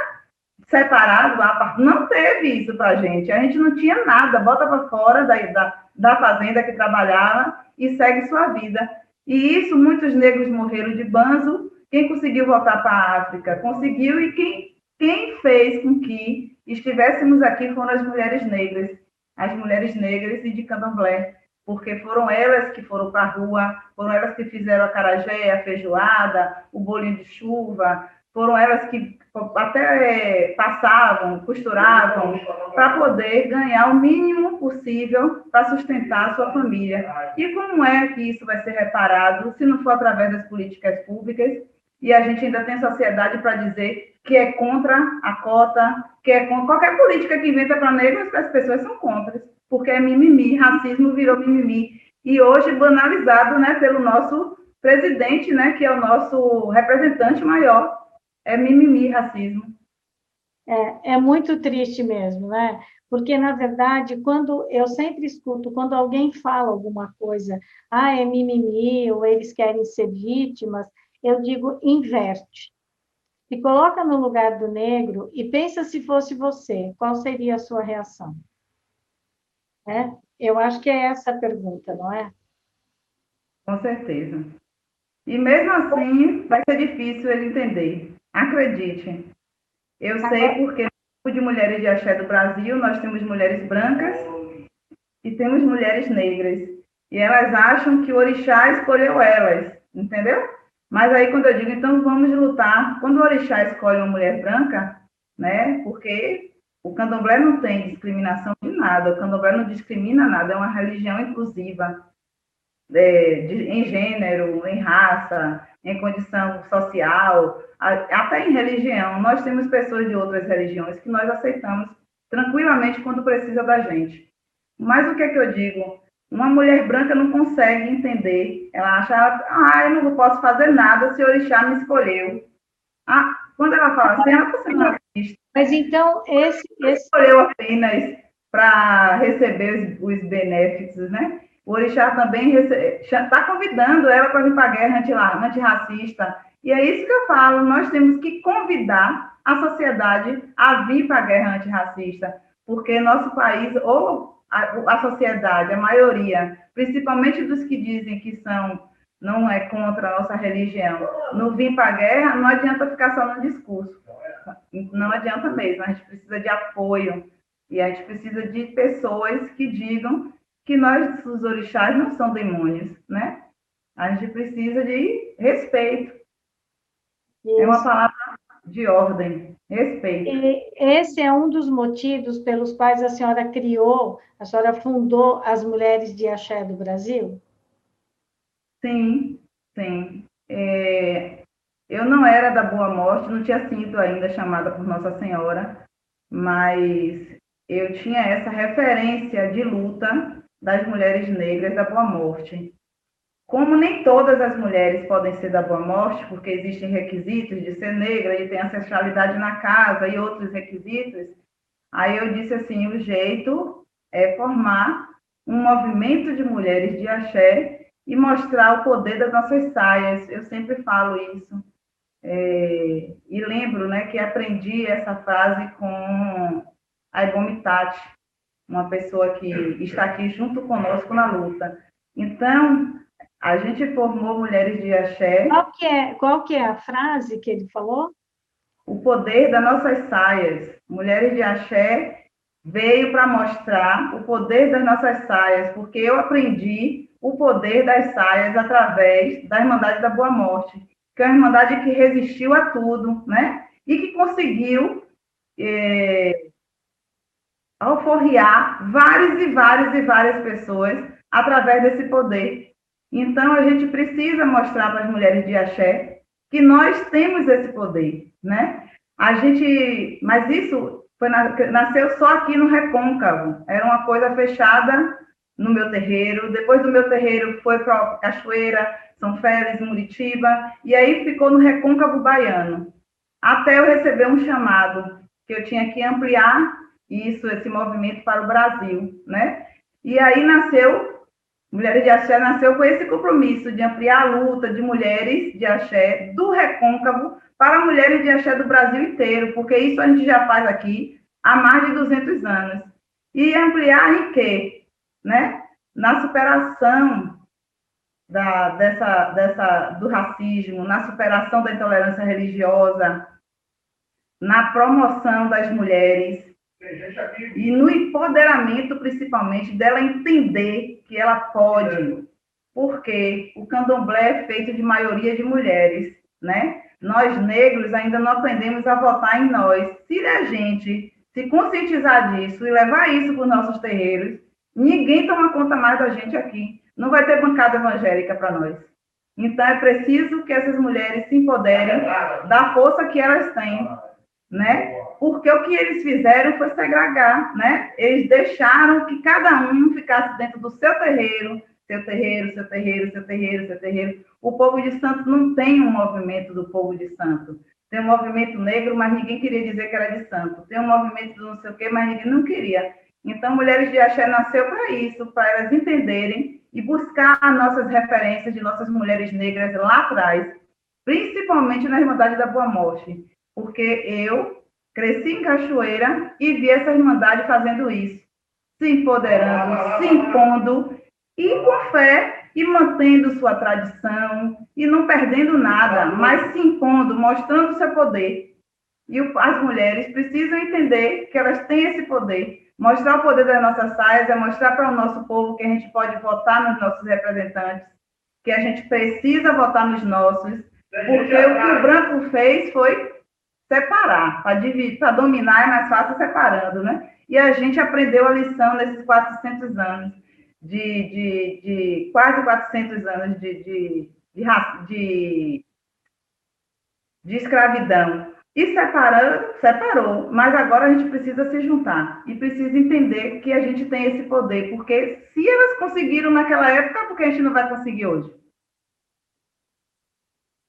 B: separado, lá, não teve isso para a gente. A gente não tinha nada, bota para fora da, da, da fazenda que trabalhava e segue sua vida. E isso, muitos negros morreram de banzo. Quem conseguiu voltar para a África conseguiu, e quem, quem fez com que estivéssemos aqui foram as mulheres negras, as mulheres negras e de candomblé porque foram elas que foram para a rua, foram elas que fizeram a carajé, a feijoada, o bolinho de chuva, foram elas que até é, passavam, costuravam, para poder ganhar o mínimo possível para sustentar a sua família. E como é que isso vai ser reparado se não for através das políticas públicas? E a gente ainda tem sociedade para dizer que é contra a cota, que é contra qualquer política que inventa para negros, as pessoas são contra porque é mimimi, racismo virou mimimi. E hoje banalizado né, pelo nosso presidente, né, que é o nosso representante maior, é mimimi, racismo.
A: É, é muito triste mesmo, né? Porque, na verdade, quando eu sempre escuto, quando alguém fala alguma coisa, ah, é mimimi, ou eles querem ser vítimas, eu digo, inverte. Se coloca no lugar do negro e pensa se fosse você, qual seria a sua reação? Né? Eu acho que é essa a pergunta, não é?
B: Com certeza. E mesmo assim, vai ser difícil ele entender. Acredite. Eu sei porque no grupo de mulheres de axé do Brasil, nós temos mulheres brancas e temos mulheres negras. E elas acham que o orixá escolheu elas, entendeu? Mas aí quando eu digo, então vamos lutar, quando o orixá escolhe uma mulher branca, né? Porque o candomblé não tem discriminação de nada, o candomblé não discrimina nada, é uma religião inclusiva, é, de, em gênero, em raça, em condição social, até em religião. Nós temos pessoas de outras religiões que nós aceitamos tranquilamente quando precisa da gente. Mas o que é que eu digo? Uma mulher branca não consegue entender. Ela acha, ah, eu não posso fazer nada se o orixá me escolheu. Ah, quando ela fala assim, ela sendo racista.
A: Mas então, esse. esse...
B: Escolheu apenas para receber os, os benefícios, né? O Orixá também está convidando ela para vir para a guerra antirracista. E é isso que eu falo, nós temos que convidar a sociedade a vir para a guerra antirracista, porque nosso país, ou a, a sociedade, a maioria, principalmente dos que dizem que são não é contra a nossa religião, no vir para a guerra, não adianta ficar só no discurso. Não adianta mesmo, a gente precisa de apoio e a gente precisa de pessoas que digam que nós, os orixás, não são demônios, né? A gente precisa de respeito. Isso. É uma palavra de ordem, respeito.
A: E esse é um dos motivos pelos quais a senhora criou, a senhora fundou as Mulheres de Axé do Brasil?
B: Sim, sim. É, eu não era da Boa Morte, não tinha sido ainda chamada por Nossa Senhora, mas eu tinha essa referência de luta das mulheres negras da Boa Morte. Como nem todas as mulheres podem ser da Boa Morte, porque existem requisitos de ser negra e ter ancestralidade na casa e outros requisitos, aí eu disse assim: o jeito é formar um movimento de mulheres de axé e mostrar o poder das nossas saias. Eu sempre falo isso é, e lembro né, que aprendi essa frase com a Ibomitati, uma pessoa que está aqui junto conosco na luta. Então, a gente formou mulheres de axé.
A: Qual que é, qual que é a frase que ele falou?
B: O poder das nossas saias. Mulheres de axé veio para mostrar o poder das nossas saias, porque eu aprendi o poder das saias através da Irmandade da Boa Morte, que é uma irmandade que resistiu a tudo, né? E que conseguiu é, alforriar várias e várias e várias pessoas através desse poder. Então, a gente precisa mostrar para as mulheres de axé que nós temos esse poder, né? A gente, mas isso foi, nasceu só aqui no Recôncavo, era uma coisa fechada no meu terreiro, depois do meu terreiro foi para Cachoeira, São Félix, Muritiba, e aí ficou no Recôncavo Baiano, até eu receber um chamado que eu tinha que ampliar isso, esse movimento para o Brasil, né? E aí nasceu, Mulheres de Axé nasceu com esse compromisso de ampliar a luta de mulheres de axé do Recôncavo para mulheres de axé do Brasil inteiro, porque isso a gente já faz aqui há mais de 200 anos. E ampliar em quê? Né? Na superação da, dessa, dessa, do racismo, na superação da intolerância religiosa, na promoção das mulheres, e no empoderamento, principalmente, dela entender que ela pode, porque o candomblé é feito de maioria de mulheres, né? Nós, negros, ainda não aprendemos a votar em nós. Se a gente se conscientizar disso e levar isso para os nossos terreiros, ninguém toma conta mais da gente aqui. Não vai ter bancada evangélica para nós. Então, é preciso que essas mulheres se empoderem da força que elas têm, né? porque o que eles fizeram foi segregar, né? Eles deixaram que cada um ficasse dentro do seu terreiro, seu terreiro, seu terreiro, seu terreiro, seu terreiro. O povo de Santo não tem um movimento do povo de Santo. Tem um movimento negro, mas ninguém queria dizer que era de santo. Tem um movimento do não sei o quê, mas ninguém não queria. Então, Mulheres de Axé nasceu para isso, para elas entenderem e buscar as nossas referências de nossas mulheres negras lá atrás, principalmente na Irmandade da Boa Morte. Porque eu, Cresci em Cachoeira e vi essa Irmandade fazendo isso, se empoderando, se impondo e com fé e mantendo sua tradição e não perdendo nada, mas se impondo, mostrando seu poder. E as mulheres precisam entender que elas têm esse poder. Mostrar o poder das nossas saias é mostrar para o nosso povo que a gente pode votar nos nossos representantes, que a gente precisa votar nos nossos, porque o que o branco fez foi separar. Para dominar é mais fácil separando, né? E a gente aprendeu a lição nesses 400 anos, de, de, de quase 400 anos de, de, de, de escravidão. E separando, separou, mas agora a gente precisa se juntar e precisa entender que a gente tem esse poder, porque se elas conseguiram naquela época, por que a gente não vai conseguir hoje?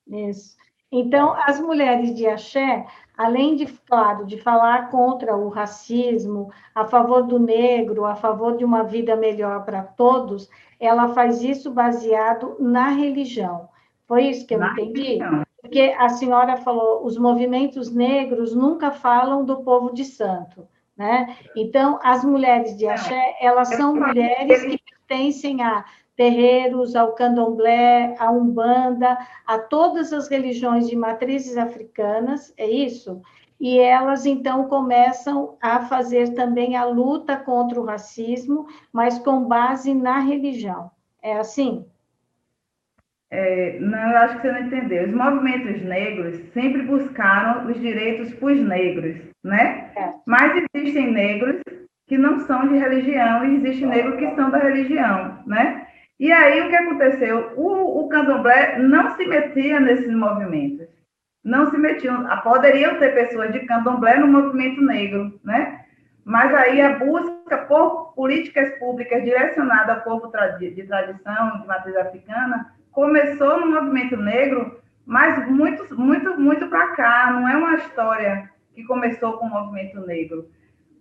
A: Isso. Então, as mulheres de axé, além de, claro, de falar contra o racismo, a favor do negro, a favor de uma vida melhor para todos, ela faz isso baseado na religião. Foi isso que eu na entendi? Religião. Porque a senhora falou, os movimentos negros nunca falam do povo de santo, né? Então, as mulheres de axé, elas são mulheres que pertencem a terreiros, ao candomblé, à umbanda, a todas as religiões de matrizes africanas, é isso? E elas então começam a fazer também a luta contra o racismo, mas com base na religião. É assim?
B: É, não, eu acho que você não entendeu. Os movimentos negros sempre buscaram os direitos para os negros, né? É. Mas existem negros que não são de religião e existem negros que são da religião, né? E aí, o que aconteceu? O, o candomblé não se metia nesses movimentos. Não se metiam. Ah, poderiam ter pessoas de candomblé no movimento negro, né? Mas aí a busca por políticas públicas direcionadas ao povo de tradição, de matriz africana, começou no movimento negro, mas muito, muito, muito para cá. Não é uma história que começou com o movimento negro.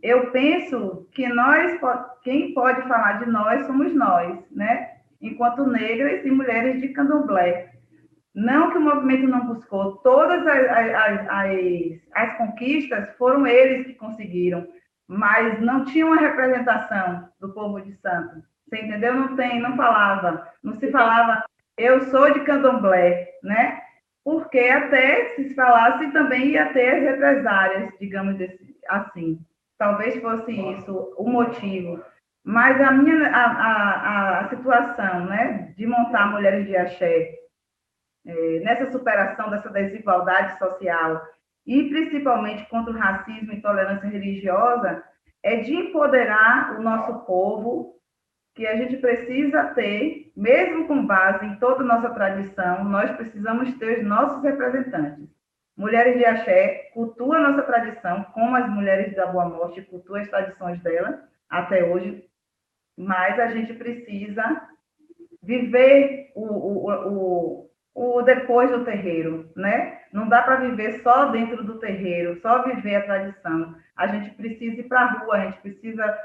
B: Eu penso que nós, quem pode falar de nós somos nós, né? enquanto negras e mulheres de candomblé. Não que o movimento não buscou, todas as, as, as, as conquistas foram eles que conseguiram, mas não tinha uma representação do povo de Santos. Você entendeu? Não tem, não falava, não se falava, eu sou de candomblé, né? Porque até se falasse também ia ter represárias, digamos assim. Talvez fosse isso o motivo. Mas a minha a, a, a situação, né, de montar mulheres de axé é, nessa superação dessa desigualdade social e principalmente contra o racismo e intolerância religiosa é de empoderar o nosso povo que a gente precisa ter, mesmo com base em toda nossa tradição, nós precisamos ter os nossos representantes. Mulheres de Axé cultuam a nossa tradição, como as mulheres da Boa Morte cultuam as tradições dela até hoje, mas a gente precisa viver o, o, o, o depois do terreiro, né? Não dá para viver só dentro do terreiro, só viver a tradição. A gente precisa ir para a rua, a gente precisa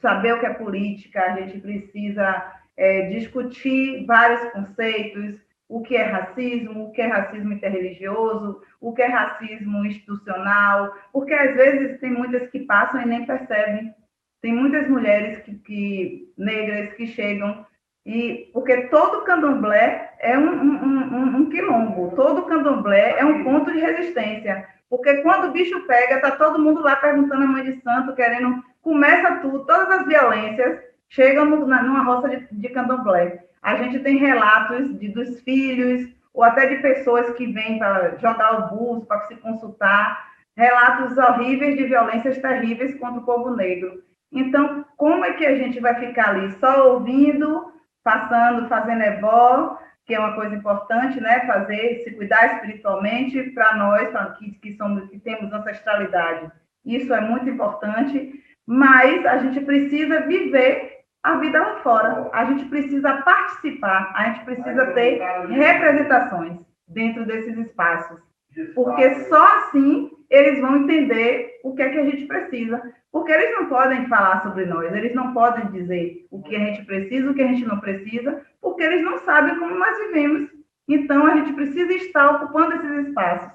B: saber o que é política, a gente precisa é, discutir vários conceitos, o que é racismo, o que é racismo interreligioso, o que é racismo institucional, porque às vezes tem muitas que passam e nem percebem. Tem muitas mulheres que, que negras que chegam e porque todo candomblé é um, um, um, um quilombo, todo candomblé é um ponto de resistência. Porque quando o bicho pega, tá todo mundo lá perguntando a mãe de santo, querendo começa tudo, todas as violências chegam numa roça de, de candomblé. A gente tem relatos de, dos filhos, ou até de pessoas que vêm para jogar o busto, para se consultar, relatos horríveis de violências terríveis contra o povo negro. Então, como é que a gente vai ficar ali só ouvindo, passando, fazendo ebó, que é uma coisa importante, né? Fazer, se cuidar espiritualmente para nós, que, que somos, que temos ancestralidade. Isso é muito importante mas a gente precisa viver a vida lá fora. A gente precisa participar, a gente precisa ter representações dentro desses espaços. Porque só assim eles vão entender o que é que a gente precisa. Porque eles não podem falar sobre nós, eles não podem dizer o que a gente precisa, o que a gente não precisa, porque eles não sabem como nós vivemos. Então, a gente precisa estar ocupando esses espaços.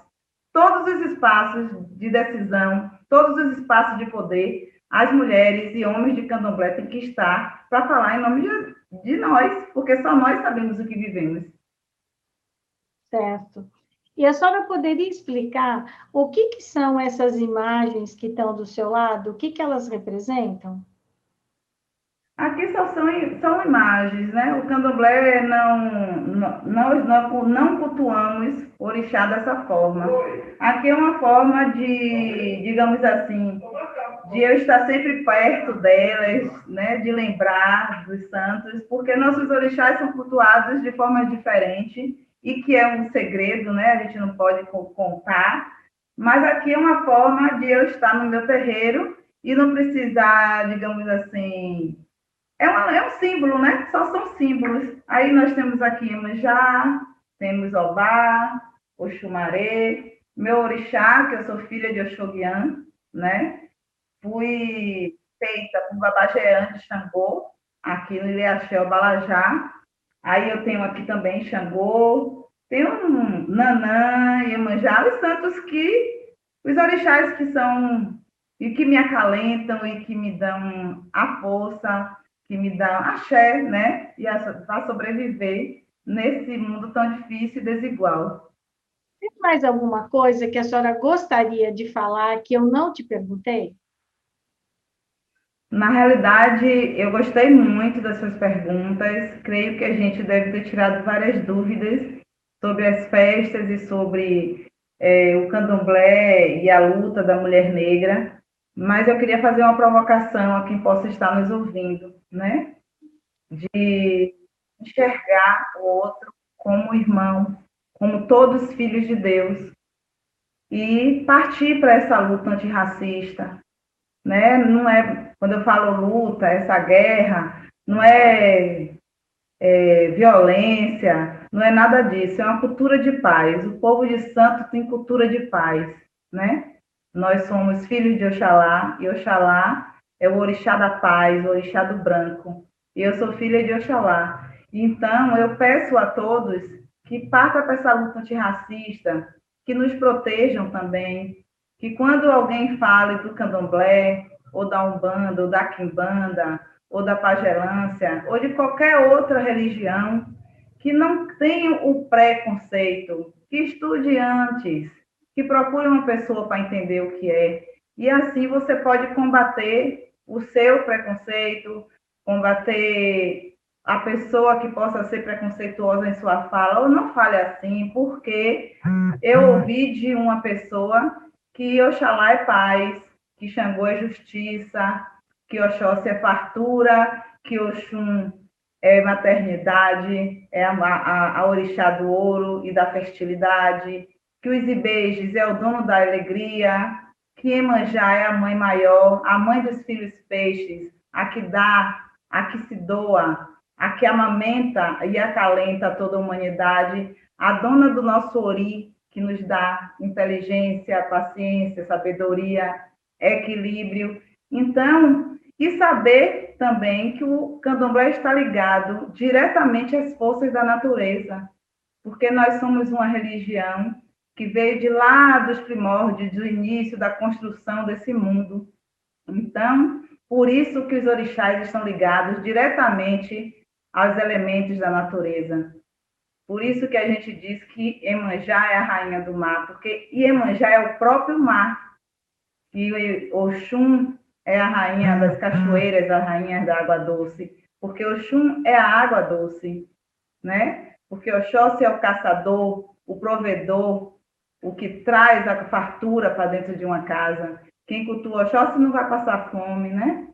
B: Todos os espaços de decisão, todos os espaços de poder, as mulheres e homens de candomblé têm que estar para falar em nome de, de, nós, porque só nós sabemos o que vivemos.
A: Certo. E a senhora poderia explicar o que, que são essas imagens que estão do seu lado? O que, que elas representam?
B: Aqui só são, são imagens, né? O candomblé não, não, nós não, não cultuamos orixá dessa forma. Aqui é uma forma de, digamos assim, de eu estar sempre perto delas, né? De lembrar dos santos, porque nossos orixás são cultuados de forma diferente e que é um segredo, né? A gente não pode contar. Mas aqui é uma forma de eu estar no meu terreiro e não precisar, digamos assim, é, uma, é um símbolo, né? Só são símbolos. Aí nós temos aqui Manjá, temos Obá, Oxumaré, meu orixá, que eu sou filha de Oxoguian, né? Fui feita por Babajean de Xangô, aqui no Ilhaxé, Balajá. Aí eu tenho aqui também Xangô, tem um Nanã, Iemanjá, os santos que, os orixás que são, e que me acalentam e que me dão a força, que me dá axé, né? E para sobreviver nesse mundo tão difícil e desigual.
A: Tem mais alguma coisa que a senhora gostaria de falar que eu não te perguntei?
B: Na realidade, eu gostei muito das suas perguntas. Creio que a gente deve ter tirado várias dúvidas sobre as festas e sobre é, o candomblé e a luta da mulher negra. Mas eu queria fazer uma provocação a quem possa estar nos ouvindo né? De enxergar o outro como irmão, como todos filhos de Deus e partir para essa luta antirracista, né? Não é quando eu falo luta, essa guerra, não é, é violência, não é nada disso, é uma cultura de paz. O povo de Santo tem cultura de paz, né? Nós somos filhos de Oxalá e Oxalá é o orixá da paz, o orixá do branco. E eu sou filha de Oxalá. Então, eu peço a todos que passa para essa luta antirracista, que nos protejam também, que quando alguém fale do candomblé, ou da Umbanda, ou da Quimbanda, ou da Pagelância, ou de qualquer outra religião, que não tenha o preconceito, que estude antes, que procure uma pessoa para entender o que é. E assim você pode combater o seu preconceito, combater a pessoa que possa ser preconceituosa em sua fala, ou não fale assim, porque eu ouvi de uma pessoa que Oxalá é paz, que Xangô é justiça, que Oxóssi é fartura, que Oxum é maternidade, é a, a, a orixá do ouro e da fertilidade, que os Ibejes é o dono da alegria, que Emanjá é a mãe maior, a mãe dos filhos peixes, a que dá, a que se doa, a que amamenta e acalenta toda a humanidade, a dona do nosso ori, que nos dá inteligência, paciência, sabedoria, equilíbrio. Então, e saber também que o candomblé está ligado diretamente às forças da natureza, porque nós somos uma religião que veio de lá dos primórdios, do início da construção desse mundo. Então, por isso que os orixás estão ligados diretamente aos elementos da natureza. Por isso que a gente diz que Emanjá é a rainha do mar, porque Iemanjá é o próprio mar. E Oxum é a rainha das cachoeiras, a rainha da água doce, porque Oxum é a água doce, né? Porque Oxóssi é o caçador, o provedor, o que traz a fartura para dentro de uma casa. Quem cultua Oxóssi não vai passar fome, né?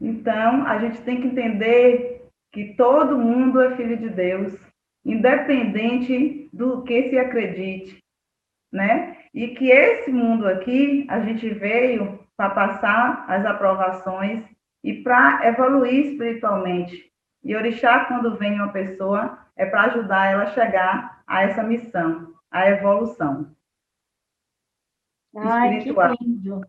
B: Então, a gente tem que entender que todo mundo é filho de Deus, independente do que se acredite, né? E que esse mundo aqui, a gente veio para passar as aprovações e para evoluir espiritualmente. E orixá, quando vem uma pessoa, é para ajudar ela a chegar a essa missão, a evolução.
A: Ai, espiritual. que lindo.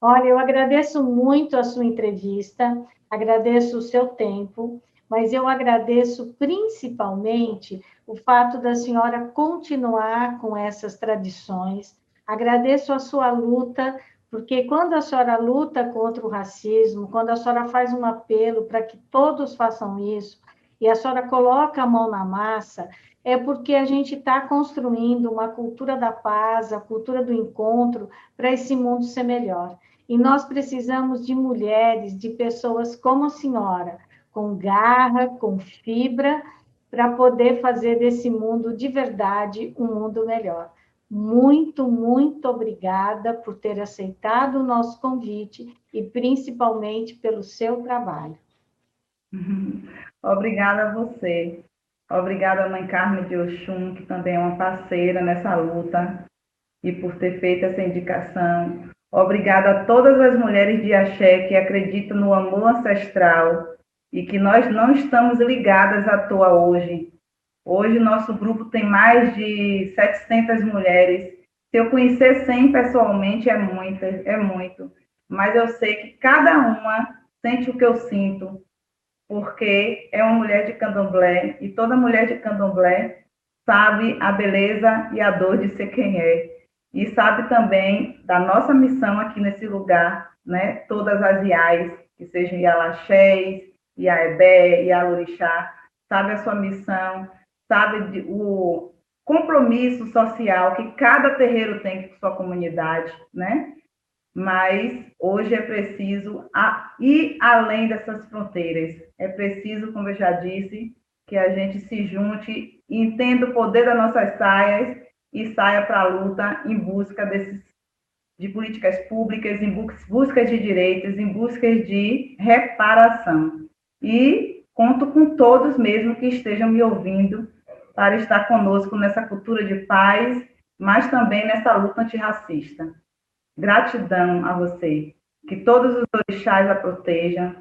A: Olha, eu agradeço muito a sua entrevista, agradeço o seu tempo, mas eu agradeço principalmente o fato da senhora continuar com essas tradições. Agradeço a sua luta porque quando a senhora luta contra o racismo, quando a senhora faz um apelo para que todos façam isso, e a senhora coloca a mão na massa, é porque a gente está construindo uma cultura da paz, a cultura do encontro, para esse mundo ser melhor. E nós precisamos de mulheres, de pessoas como a senhora, com garra, com fibra, para poder fazer desse mundo de verdade um mundo melhor. Muito, muito obrigada por ter aceitado o nosso convite e principalmente pelo seu trabalho.
B: Obrigada a você. Obrigada, Mãe Carmen de Oxum, que também é uma parceira nessa luta, e por ter feito essa indicação. Obrigada a todas as mulheres de Axé que acreditam no amor ancestral e que nós não estamos ligadas à toa hoje. Hoje, nosso grupo tem mais de 700 mulheres. Se eu conhecer 100 pessoalmente, é muito, é muito. Mas eu sei que cada uma sente o que eu sinto, porque é uma mulher de candomblé, e toda mulher de candomblé sabe a beleza e a dor de ser quem é. E sabe também da nossa missão aqui nesse lugar, né? Todas as IAs, que sejam Ialaxés, Iaebé, Ialorixá, sabe a sua missão, sabe, de, o compromisso social que cada terreiro tem com sua comunidade, né? Mas hoje é preciso ir além dessas fronteiras. É preciso, como eu já disse, que a gente se junte, entenda o poder das nossas saias e saia para a luta em busca desses de políticas públicas, em busca de direitos, em busca de reparação. E conto com todos mesmo que estejam me ouvindo para estar conosco nessa cultura de paz, mas também nessa luta antirracista. Gratidão a você. Que todos os orixás a protejam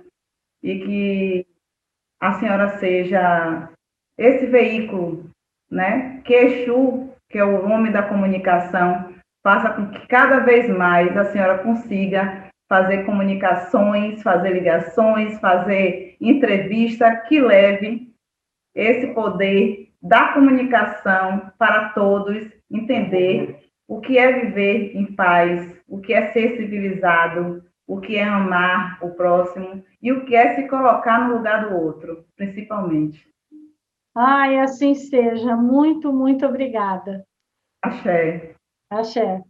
B: e que a senhora seja esse veículo, né? Que Exu, que é o nome da comunicação, faça com que cada vez mais a senhora consiga fazer comunicações, fazer ligações, fazer entrevista que leve esse poder da comunicação para todos entender o que é viver em paz, o que é ser civilizado, o que é amar o próximo e o que é se colocar no lugar do outro, principalmente.
A: Ai, assim seja. Muito, muito obrigada.
B: Axé.
A: Axé.